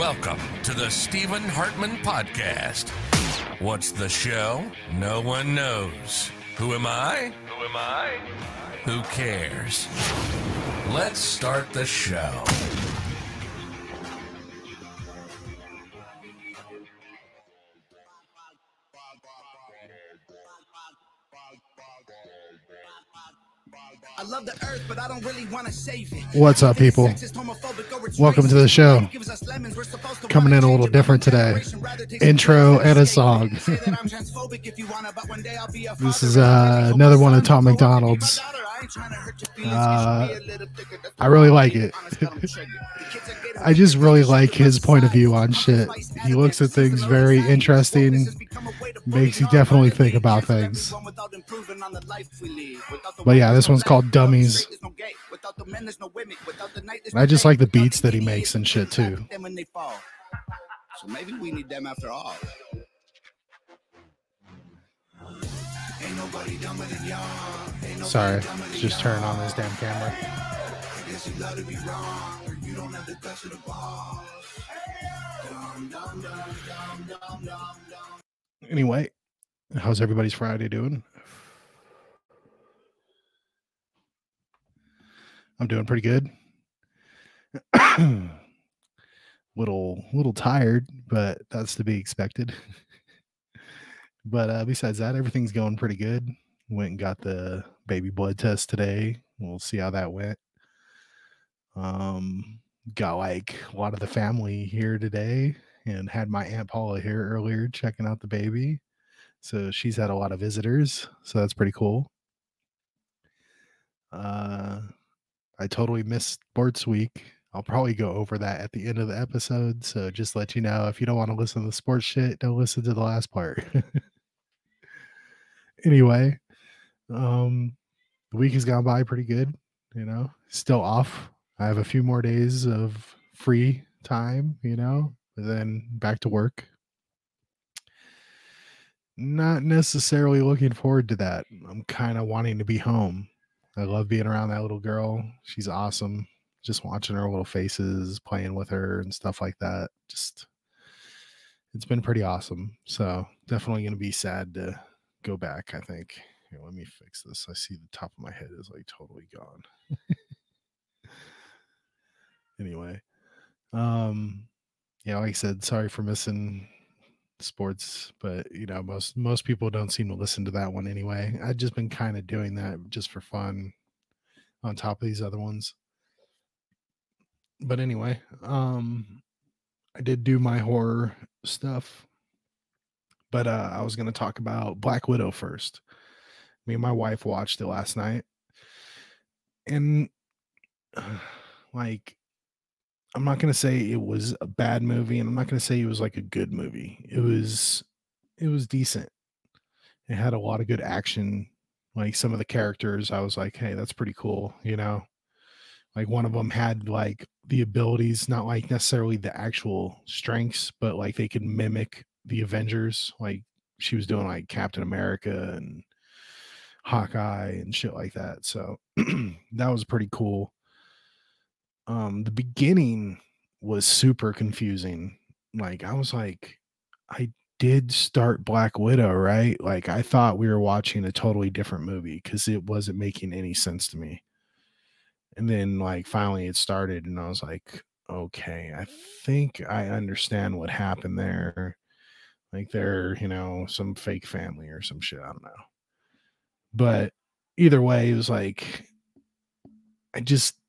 Welcome to the Stephen Hartman Podcast. What's the show? No one knows. Who am I? Who am I? Who cares? Let's start the show. I love the earth, but I don't really want to save it. What's up, people? Welcome to the show. Coming in a little different today. Intro and a song. this is uh, another one of Tom Macdonald's. Uh, I really like it. I just really like his point of view on shit. He looks at things very interesting, makes you definitely think about things. But yeah, this one's called Dummies. I just like the beats that he makes and shit too. So maybe we need them after all. Sorry, just turn on this damn camera. Anyway, how's everybody's Friday doing? I'm doing pretty good. little little tired, but that's to be expected. but uh, besides that, everything's going pretty good. Went and got the baby blood test today. We'll see how that went. Um, got like a lot of the family here today, and had my aunt Paula here earlier checking out the baby. So she's had a lot of visitors, so that's pretty cool. Uh, I totally missed sports week. I'll probably go over that at the end of the episode. So just let you know if you don't want to listen to the sports shit, don't listen to the last part. anyway, um, the week has gone by pretty good. You know, still off. I have a few more days of free time. You know, then back to work. Not necessarily looking forward to that. I'm kind of wanting to be home. I love being around that little girl. She's awesome. Just watching her little faces, playing with her and stuff like that. Just it's been pretty awesome. So definitely gonna be sad to go back, I think. Here, let me fix this. I see the top of my head is like totally gone. anyway. Um yeah, like I said, sorry for missing sports, but you know, most most people don't seem to listen to that one anyway. I've just been kind of doing that just for fun on top of these other ones. But anyway, um I did do my horror stuff. But uh I was going to talk about Black Widow first. Me and my wife watched it last night. And uh, like I'm not to say it was a bad movie and I'm not to say it was like a good movie. It was it was decent. It had a lot of good action. Like some of the characters I was like, "Hey, that's pretty cool," you know? Like one of them had like the abilities, not like necessarily the actual strengths, but like they could mimic the Avengers. Like she was doing like Captain America and Hawkeye and shit like that. So that was pretty cool um the beginning was super confusing. Like i was like i did start black widow right? Like i thought we were watching a totally different movie because it wasn't making any sense to me. And then like finally it started and i was like okay i think i understand what happened there. Like they're you know some fake family or some shit i don't know. But either way it was like i just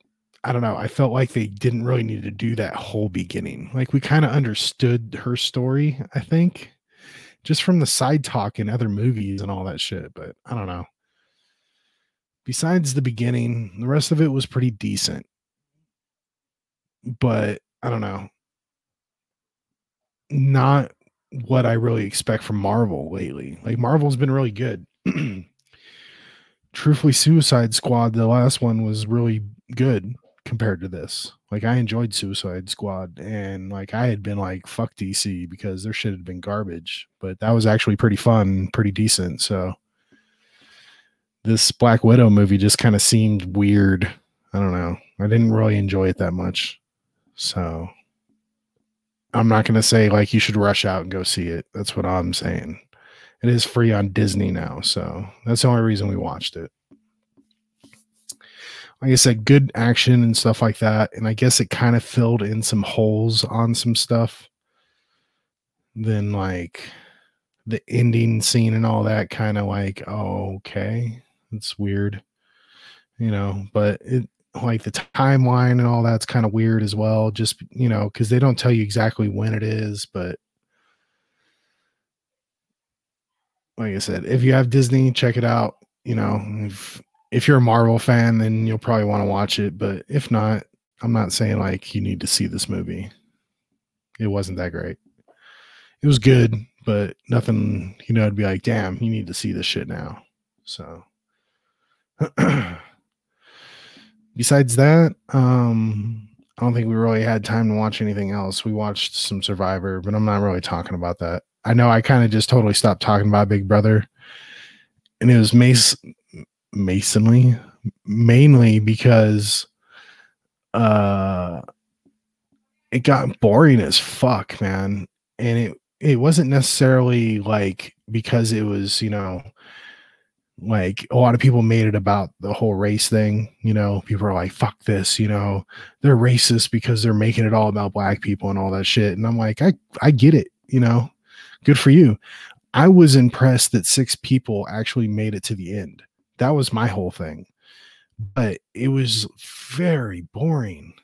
I don't know. I felt like they didn't really need to do that whole beginning. Like we kind of understood her story, I think, just from the side talk in other movies and all that shit. But I don't know. Besides the beginning, the rest of it was pretty decent. But I don't know. Not what I really expect from Marvel lately. Like Marvel's been really good. Truthfully, Suicide Squad, the last one was really good compared to this. Like I enjoyed Suicide Squad and like I had been like fuck DC because their shit had been garbage, but that was actually pretty fun, pretty decent. So this Black Widow movie just kind of seemed weird. I don't know. I didn't really enjoy it that much. So I'm not going to say like you should rush out and go see it. That's what I'm saying. It is free on Disney now, so that's the only reason we watched it. Like I said, good action and stuff like that, and I guess it kind of filled in some holes on some stuff. Then like the ending scene and all that kind of like, oh, okay, it's weird, you know. But it like the timeline and all that's kind of weird as well. Just you know, because they don't tell you exactly when it is, but like I said, if you have Disney, check it out. You know, if if you're a Marvel fan, then you'll probably want to watch it. But if not, I'm not saying like you need to see this movie. It wasn't that great. It was good, but nothing, you know, it'd be like, damn, you need to see this shit now. So besides that, um, I don't think we really had time to watch anything else. We watched some Survivor, but I'm not really talking about that. I know I kind of just totally stopped talking about Big Brother, and it was Mace Masonly mainly because uh it got boring as fuck, man. And it it wasn't necessarily like because it was, you know, like a lot of people made it about the whole race thing. You know, people are like, fuck this, you know, they're racist because they're making it all about black people and all that shit. And I'm like, I, I get it, you know, good for you. I was impressed that six people actually made it to the end. That was my whole thing. But it was very boring.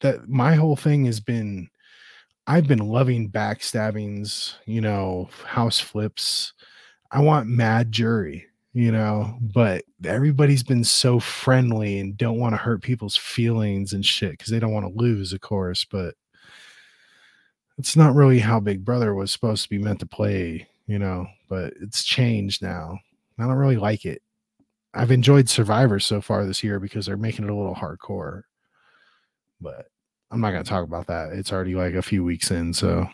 That my whole thing has been I've been loving backstabbings, you know, house flips. I want mad jury, you know, but everybody's been so friendly and don't want to hurt people's feelings and shit because they don't want to lose, of course. But it's not really how Big Brother was supposed to be meant to play, you know, but it's changed now. I don't really like it. I've enjoyed Survivor so far this year because they're making it a little hardcore. But I'm not going to talk about that. It's already like a few weeks in. So,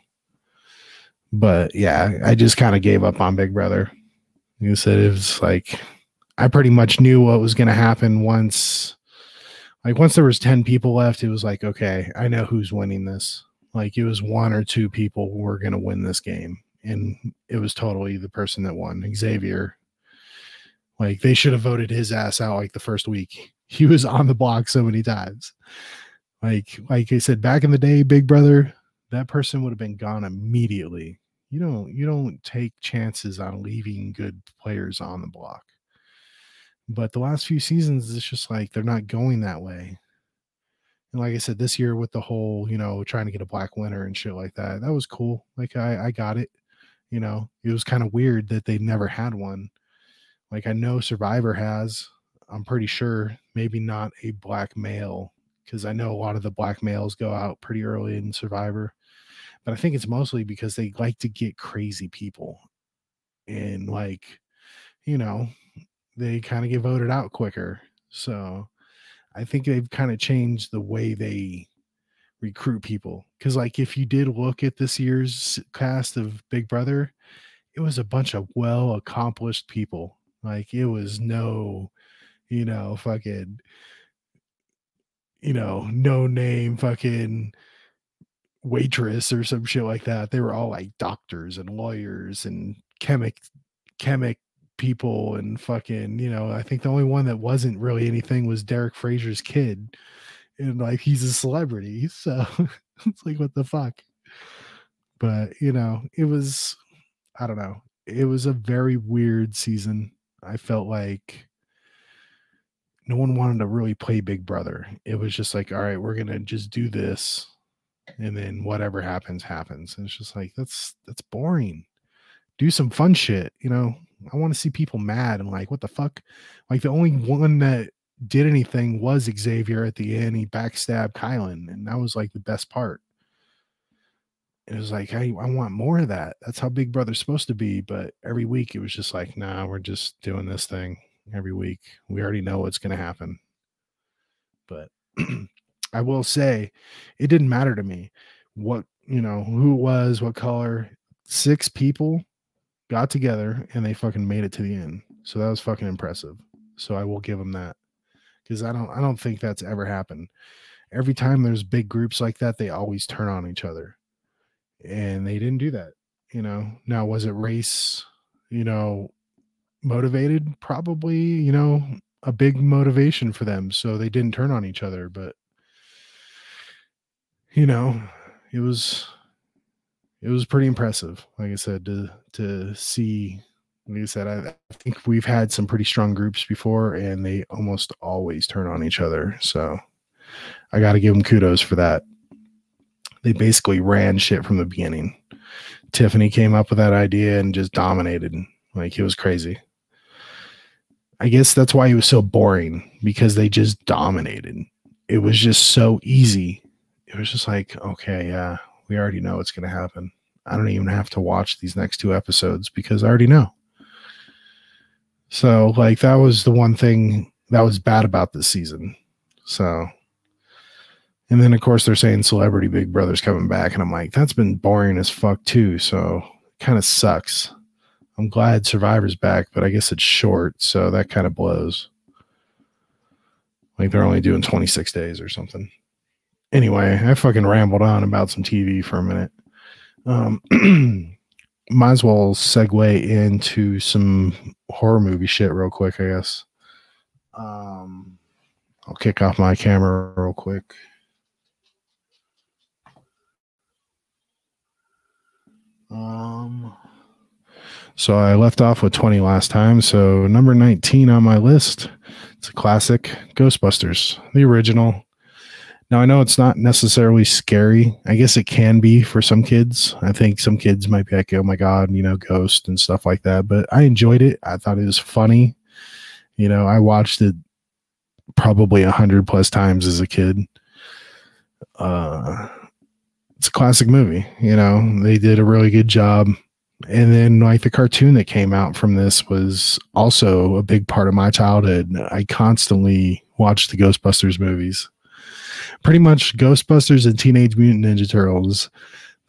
but yeah, I just kind of gave up on Big Brother. You said it was like, I pretty much knew what was going to happen once, like once there was 10 people left, it was like, okay, I know who's winning this. Like it was one or two people who were going to win this game. And it was totally the person that won, Xavier. Like they should have voted his ass out like the first week. He was on the block so many times. Like like I said back in the day, Big Brother, that person would have been gone immediately. You don't you don't take chances on leaving good players on the block. But the last few seasons, it's just like they're not going that way. And like I said, this year with the whole, you know, trying to get a black winner and shit like that, that was cool. Like I, I got it. You know, it was kind of weird that they never had one. Like I know Survivor has, I'm pretty sure, maybe not a black male because I know a lot of the black males go out pretty early in Survivor. But I think it's mostly because they like to get crazy people. And like, you know, they kind of get voted out quicker. So I think they've kind of changed the way they recruit people. Cause like if you did look at this year's cast of Big Brother, it was a bunch of well accomplished people. Like it was no, you know, fucking you know, no name fucking waitress or some shit like that. They were all like doctors and lawyers and chemic chemic people and fucking, you know, I think the only one that wasn't really anything was Derek Frazier's kid. And like he's a celebrity. So it's like what the fuck. But, you know, it was I don't know. It was a very weird season. I felt like no one wanted to really play Big Brother. It was just like, all right, we're gonna just do this, and then whatever happens, happens. And it's just like that's that's boring. Do some fun shit, you know. I want to see people mad and like, what the fuck? Like the only one that did anything was Xavier at the end. He backstabbed Kyland, and that was like the best part. It was like, hey, I want more of that. That's how Big Brother's supposed to be. But every mm-hmm. week it was just like, nah, we're just doing this thing every week. We already know what's going to happen. But I will say it didn't matter to me what, you know, who it was, what color. Six people got together and they fucking made it to the end. So that was fucking impressive. So I will give them that. Cuz I don't I don't think that's ever happened. Every time there's big groups like that, they always turn on each other. And they didn't do that. You know, now was it race? You know, motivated? Probably. You know, a big motivation for them, so they didn't turn on each other. But you know, it was it was pretty impressive. Like I said, to to see like I said, I, I, think we've had some pretty strong groups before, and they almost always turn on each other. So I got to give them kudos for that. They basically ran shit from the beginning. Tiffany came up with that idea and just dominated. Like it was crazy. I guess that's why it was so boring because they just dominated. It was just so easy. It was just like, okay, yeah, we already know what's going to happen. I don't even have to watch these next two episodes because I already know. So like that was the one thing that was bad about this season. So and then of course they're saying celebrity big brother's coming back and I'm like that's been boring as fuck too. So kind of sucks. I'm glad Survivor's back, but I guess it's short, so that kind of blows. Like they're only doing 26 days or something. Anyway, I fucking rambled on about some TV for a minute. Um might as well segue into some horror movie shit real quick, I guess. Um, I'll kick off my camera real quick. Um, so I left off with 20 last time. So number 19 on my list, it's a classic Ghostbusters, the original. Now I know it's not necessarily scary. I guess it can be for some kids. I think some kids might be like, "Oh my god," you know, ghost and stuff like that. But I enjoyed it. I thought it was funny. You know, I watched it probably a hundred plus times as a kid. Uh, it's a classic movie. You know, they did a really good job. And then, like the cartoon that came out from this was also a big part of my childhood. I constantly watched the Ghostbusters movies pretty much Ghostbusters and Teenage Mutant Ninja Turtles.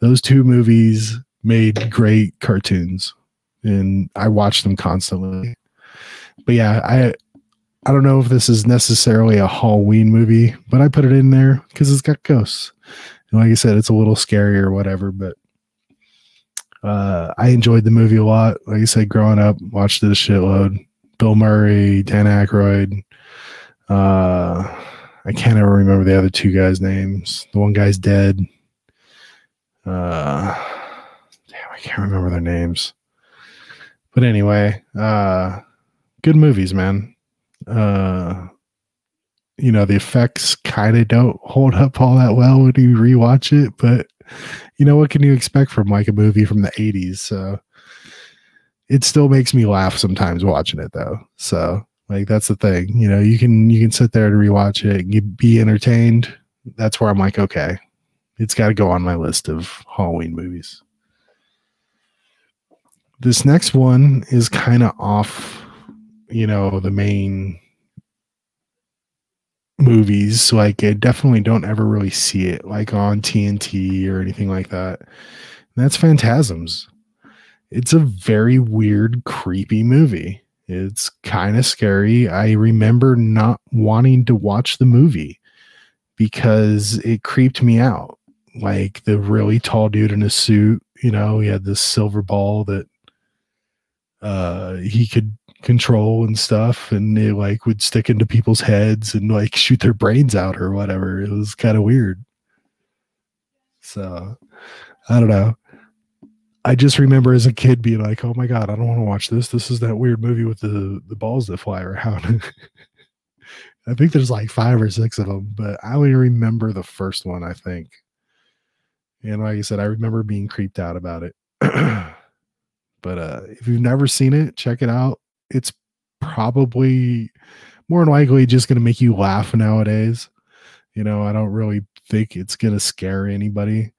Those two movies made great cartoons, and I watched them constantly. But yeah, I I don't know if this is necessarily a Halloween movie, but I put it in there because it's got ghosts. And like I said, it's a little scary or whatever, but uh, I enjoyed the movie a lot. Like I said, growing up, watched it a shitload. Bill Murray, Dan Aykroyd, uh, I can't ever remember the other two guys' names. The one guy's dead. Uh, damn, I can't remember their names. But anyway, uh, good movies, man. Uh, you know, the effects kind of don't hold up all that well when you rewatch it, but you know, what can you expect from like a movie from the 80s? So it still makes me laugh sometimes watching it though. So like that's the thing, you know. You can you can sit there and rewatch it, you be entertained. That's where I'm like, okay, it's got to go on my list of Halloween movies. This next one is kind of off, you know, the main movies. Like I definitely don't ever really see it like on TNT or anything like that. And that's Phantasms. It's a very weird, creepy movie. It's kind of scary. I remember not wanting to watch the movie because it creeped me out. Like the really tall dude in a suit, you know, he had this silver ball that uh he could control and stuff and it like would stick into people's heads and like shoot their brains out or whatever. It was kind of weird. So I don't know. I just remember as a kid being like, "Oh my god, I don't want to watch this. This is that weird movie with the the balls that fly around." I think there's like five or six of them, but I only remember the first one. I think, and like I said, I remember being creeped out about it. but uh, if you've never seen it, check it out. It's probably more than likely just going to make you laugh nowadays. You know, I don't really think it's going to scare anybody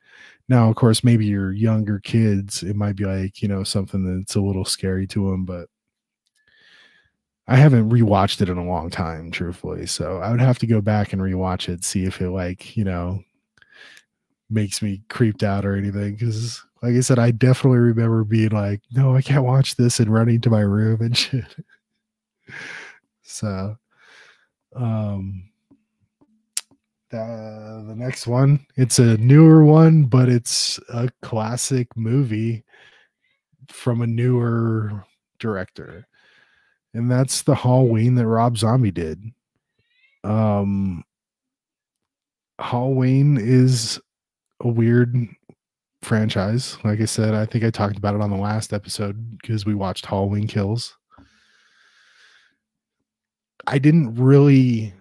now, of course, maybe your younger kids, it might be like, you know, something that's a little scary to them, but I haven't rewatched it in a long time, truthfully. So I would have to go back and rewatch it, see if it like, you know, makes me creeped out or anything. Cause like I said, I definitely remember being like, no, I can't watch this and running to my room and shit. so um the, the next one. It's a newer one, but it's a classic movie from a newer director. And that's the Halloween that Rob Zombie did. Um Halloween is a weird franchise. Like I said, I think I talked about it on the last episode because we watched Halloween Kills. I didn't really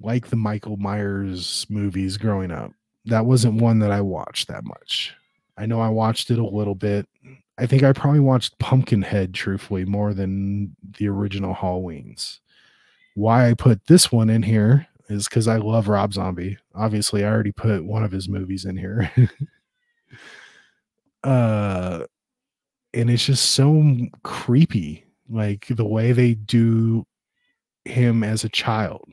like the Michael Myers movies growing up. That wasn't one that I watched that much. I know I watched it a little bit. I think I probably watched Pumpkinhead, truthfully, more than the original Halloweens. Why I put this one in here is because I love Rob Zombie. Obviously, I already put one of his movies in here. uh, and it's just so creepy, like the way they do him as a child.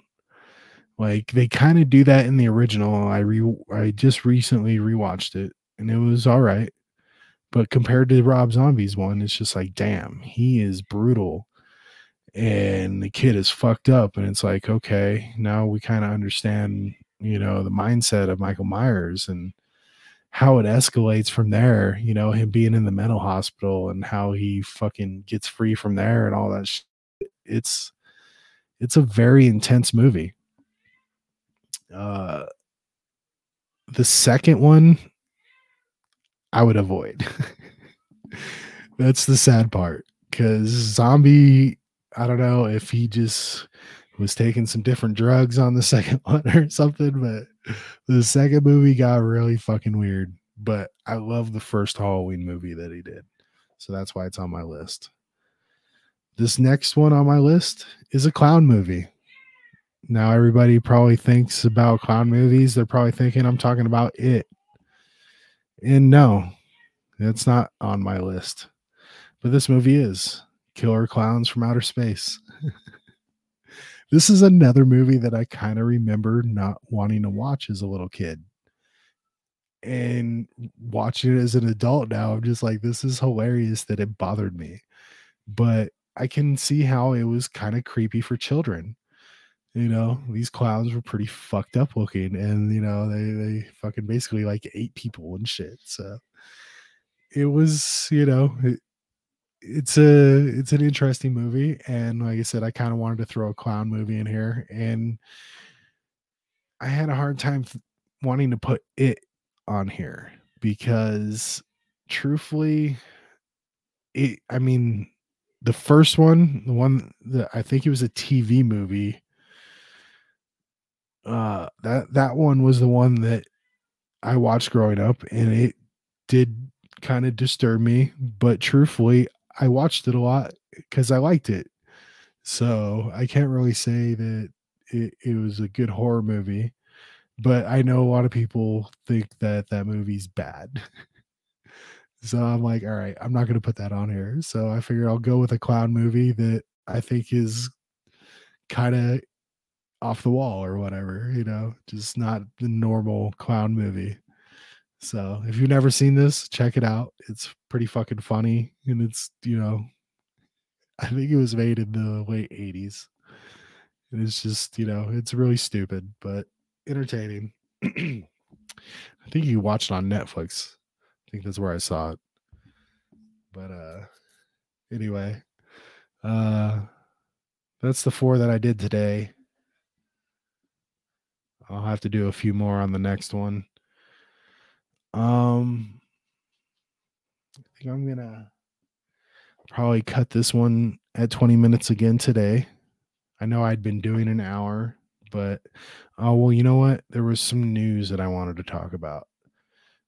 Like they kind of do that in the original. I re I just recently rewatched it and it was all right. But compared to Rob Zombie's one, it's just like, damn, he is brutal. And the kid is fucked up. And it's like, okay, now we kind of understand, you know, the mindset of Michael Myers and how it escalates from there, you know, him being in the mental hospital and how he fucking gets free from there and all that. It's it's a very intense movie. Uh, the second one, I would avoid. That's the sad part because zombie. I don't know if he just was taking some different drugs on the second one or something, but the second movie got really fucking weird. But I love the first Halloween movie that he did. So that's why it's on my list. This next one on my list is a clown movie. Now, everybody probably thinks about clown movies. They're probably thinking I'm talking about it. And no, it's not on my list. But this movie is Killer Clowns from Outer Space. This is another movie that I kind of remember not wanting to watch as a little kid. And watching it as an adult now, I'm just like, this is hilarious that it bothered me. But I can see how it was kind of creepy for children. You know, mm-hmm. these clowns were pretty fucked up looking, and you know, they they fucking basically like ate people and shit. So it was, you know, it, it's a it's an interesting movie, and like I said, I kind of wanted to throw a clown movie in here, and I had a hard time wanting to put it on here because, truthfully, it. I mean, the first one, the one that I think it was a TV movie. Uh, that that one was the one that I watched growing up, and it did kind of disturb me. But truthfully, I watched it a lot because I liked it. So I can't really say that it, it was a good horror movie, but I know a lot of people think that that movie's bad. So I'm like, all right, I'm not going to put that on here. So I figure I'll go with a clown movie that I think is kind of off the wall or whatever, you know, just not the normal clown movie. So if you've never seen this, check it out. It's pretty fucking funny. And it's, you know, I think it was made in the late 80s. And it's just, you know, it's really stupid, but entertaining. I think you watched on Netflix I think that's where I saw it. But uh anyway, uh that's the four that I did today. I'll have to do a few more on the next one. Um I think I'm to probably cut this one at 20 minutes again today. I know I'd been doing an hour, but oh well, you know what? There was some news that I wanted to talk about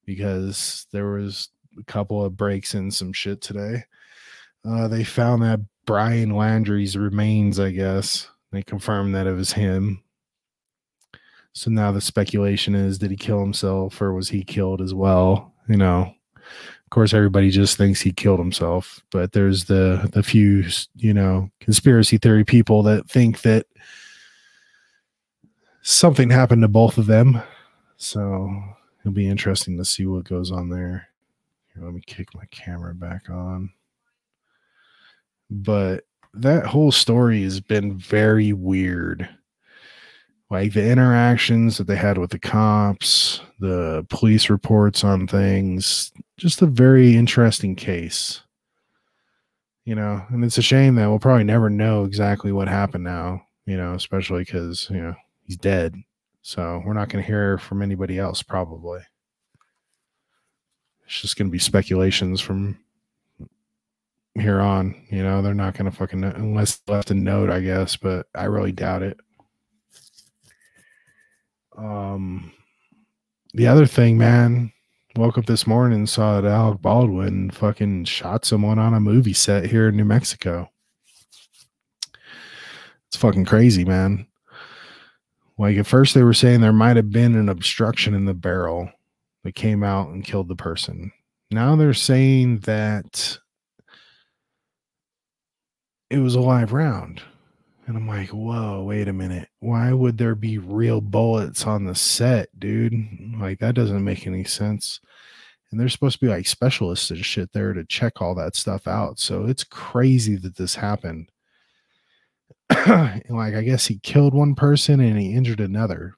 because there was a couple of breaks in some shit today. Uh, they found that Brian Laundrie's remains, I guess. They confirmed that it was him. So now the speculation is did he kill himself or was he killed as well? You know, of course everybody just thinks he killed himself, but there's the the few, you know, conspiracy theory people that think that something happened to both of them. So it'll be interesting to see what goes on there. Here, let me kick my camera back on. But that whole story has been very weird. Like the interactions that they had with the cops, the police reports on things, just a very interesting case. You know, and it's a shame that we'll probably never know exactly what happened now, you know, especially because, you know, he's dead. So we're not going to hear from anybody else probably. It's just going to be speculations from here on. You know, they're not going to fucking, unless left a note, I guess, but I really doubt it. Um, the other thing, man, woke up this morning and saw that Alec Baldwin fucking shot someone on a movie set here in New Mexico. It's fucking crazy, man. Like at first they were saying there might have been an obstruction in the barrel that came out and killed the person. Now they're saying that it was a live round. And I'm like, whoa, wait a minute. Why would there be real bullets on the set, dude? Like, that doesn't make any sense. And there's supposed to be like specialists and shit there to check all that stuff out. So it's crazy that this happened. like, I guess he killed one person and he injured another.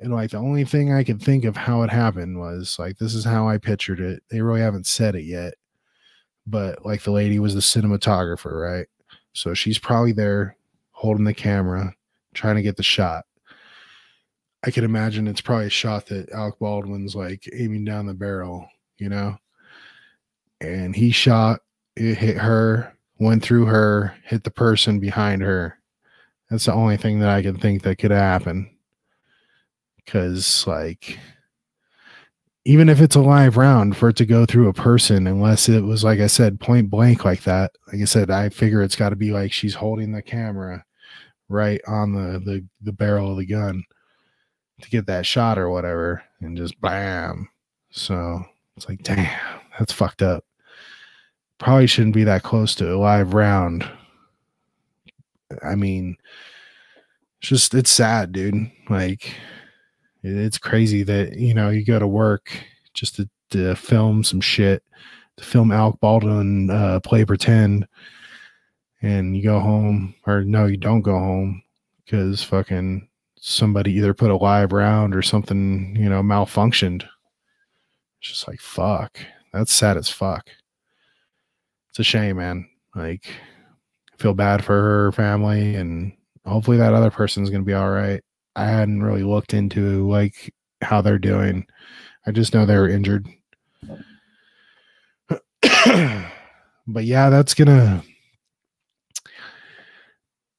And like, the only thing I could think of how it happened was like, this is how I pictured it. They really haven't said it yet. But like, the lady was the cinematographer, right? So she's probably there holding the camera, trying to get the shot. I can imagine it's probably a shot that Alec Baldwin's like aiming down the barrel, you know? And he shot, it hit her, went through her, hit the person behind her. That's the only thing that I can think that could happen. Cause like even if it's a live round for it to go through a person, unless it was like I said, point blank like that. Like I said, I figure it's got to be like she's holding the camera right on the, the the barrel of the gun to get that shot or whatever, and just bam. So it's like, damn, that's fucked up. Probably shouldn't be that close to a live round. I mean, it's just it's sad, dude. Like it's crazy that you know you go to work just to, to film some shit to film Alec Baldwin uh, play pretend, and you go home or no, you don't go home because fucking somebody either put a live round or something you know malfunctioned. It's just like fuck. That's sad as fuck. It's a shame, man. Like, I feel bad for her family, and hopefully that other person's gonna be all right. I hadn't really looked into like how they're doing. I just know they were injured. but yeah, that's gonna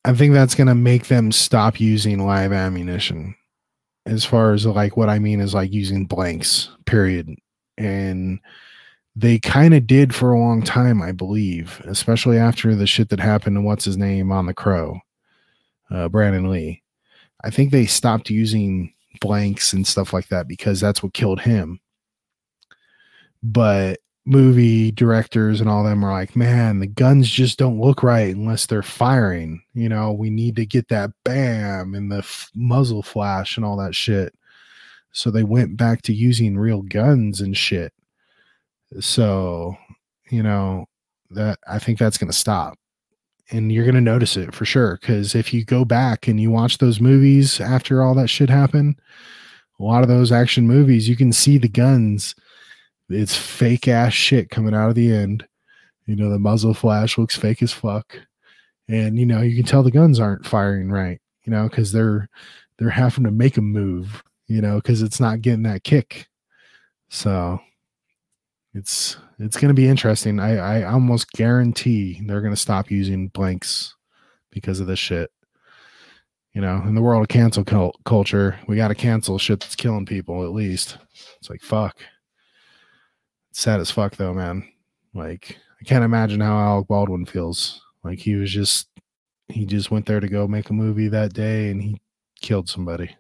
I think that's gonna make them stop using live ammunition. As far as like what I mean is like using blanks, period. And they kind of did for a long time, I believe, especially after the shit that happened to what's his name on the crow, uh, Brandon Lee I think they stopped using blanks and stuff like that because that's what killed him. But movie directors and all them are like, man, the guns just don't look right unless they're firing. You know, we need to get that bam and the f- muzzle flash and all that shit. So they went back to using real guns and shit. So, you know, that I think that's going to stop and you're going to notice it for sure because if you go back and you watch those movies after all that shit happened a lot of those action movies you can see the guns. It's fake ass shit coming out of the end. You know the muzzle flash looks fake as fuck. And you know you can tell the guns aren't firing right you know because they're they're having to make a move you know because it's not getting that kick. So it's it's going to be interesting. I, I almost guarantee they're going to stop using blanks because of this shit. You know, in the world of cancel cult- culture, we got to cancel shit that's killing people at least. It's like, fuck. It's sad as fuck, though, man. Like, I can't imagine how Alec Baldwin feels. Like, he was just, he just went there to go make a movie that day and he killed somebody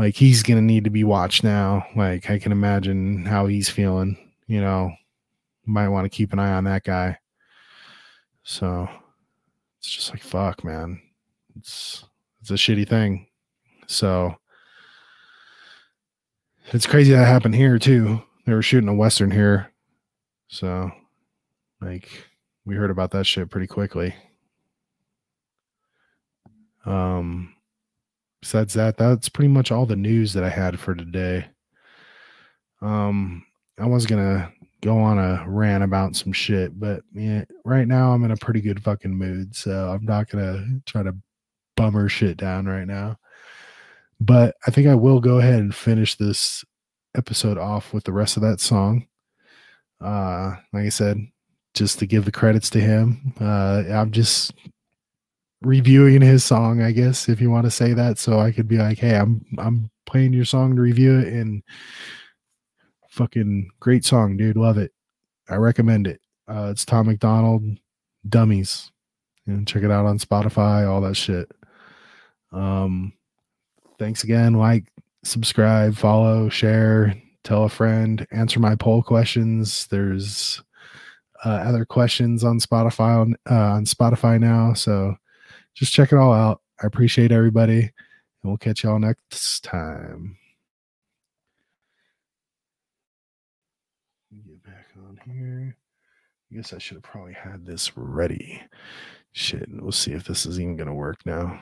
like he's gonna need to be watched now. Like I can imagine how he's feeling. You know, might want to keep an eye on that guy. So it's just like fuck, man. It's it's a shitty thing. So it's crazy that happened here too. They were shooting a western here. So like we heard about that shit pretty quickly. Um besides that, that's pretty much all the news that I had for today. Um, I was gonna go on a rant about some shit, but yeah, right now I'm in a pretty good fucking mood, so I'm not gonna try to bummer shit down right now. But I think I will go ahead and finish this episode off with the rest of that song. Uh, like I said, just to give the credits to him. Uh, I'm just reviewing his song, I guess, if you want to say that. So I could be like, hey, I'm I'm playing your song to review it and fucking great song, dude. Love it. I recommend it. Uh, it's Tom Macdonald, Dummies. And check it out on Spotify, all that shit. Um, thanks again. Like, subscribe, follow, share, tell a friend, answer my poll questions. There's uh, other questions on Spotify on, uh, on Spotify now, so just check it all out. I appreciate everybody, and we'll catch y'all next time. Get back on here. I guess I should have probably had this ready. Shit, we'll see if this is even gonna work now.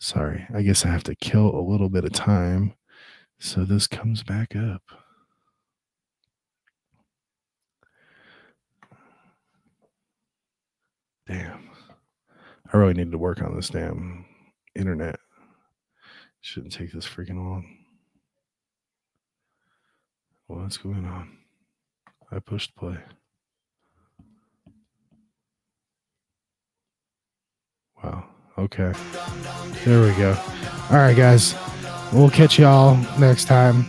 Sorry, I guess I have to kill a little bit of time so this comes back up. Damn. I really need to work on this damn internet. Shouldn't take this freaking long. What's going on? I pushed play. Wow. Okay. There we go. All right, guys. We'll catch y'all next time.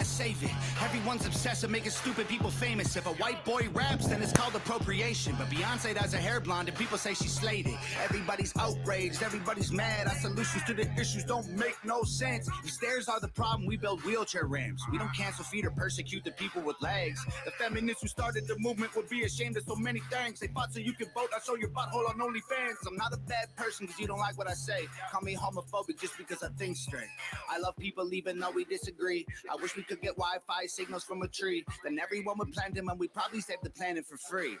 To save it. Everyone's obsessed with making stupid people famous. If a white boy raps, then it's called appropriation. But Beyonce does a hair blonde, and people say she slayed it. Everybody's outraged, everybody's mad. Our solutions to the issues don't make no sense. If stairs are the problem, we build wheelchair ramps. We don't cancel feet or persecute the people with legs. The feminists who started the movement would be ashamed of so many things. They fought so you could vote. I show your butthole on OnlyFans. I'm not a bad person because you don't like what I say. Call me homophobic just because I think straight. I love people even though we disagree. I wish we could get Wi Fi signals from a tree, then everyone would plant them and we'd probably save the planet for free.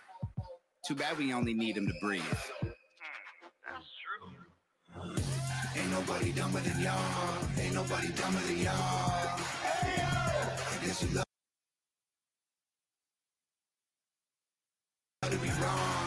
Too bad we only need them to breathe. Ain't nobody dumber than y'all. Ain't nobody dumber than y'all. Hey, yo! Yes, you love to be wrong.